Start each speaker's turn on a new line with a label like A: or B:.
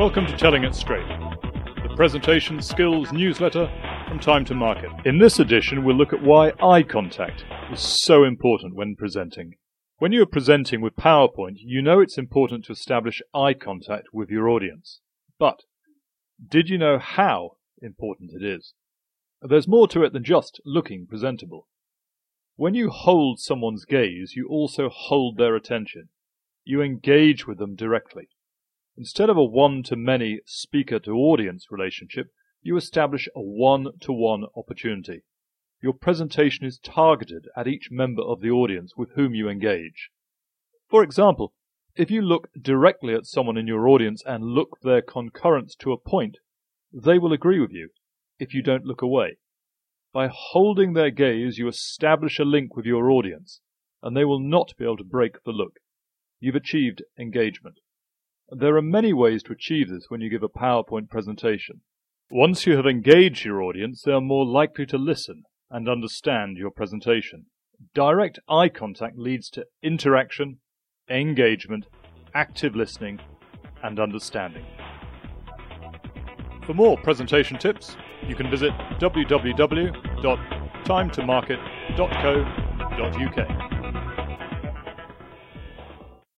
A: Welcome to Telling It Straight, the presentation skills newsletter from Time to Market. In this edition, we'll look at why eye contact is so important when presenting. When you are presenting with PowerPoint, you know it's important to establish eye contact with your audience. But did you know how important it is? There's more to it than just looking presentable. When you hold someone's gaze, you also hold their attention. You engage with them directly. Instead of a one-to-many speaker-to-audience relationship, you establish a one-to-one opportunity. Your presentation is targeted at each member of the audience with whom you engage. For example, if you look directly at someone in your audience and look their concurrence to a point, they will agree with you if you don't look away. By holding their gaze, you establish a link with your audience, and they will not be able to break the look. You've achieved engagement. There are many ways to achieve this when you give a PowerPoint presentation. Once you have engaged your audience, they are more likely to listen and understand your presentation. Direct eye contact leads to interaction, engagement, active listening, and understanding. For more presentation tips, you can visit www.timetomarket.co.uk.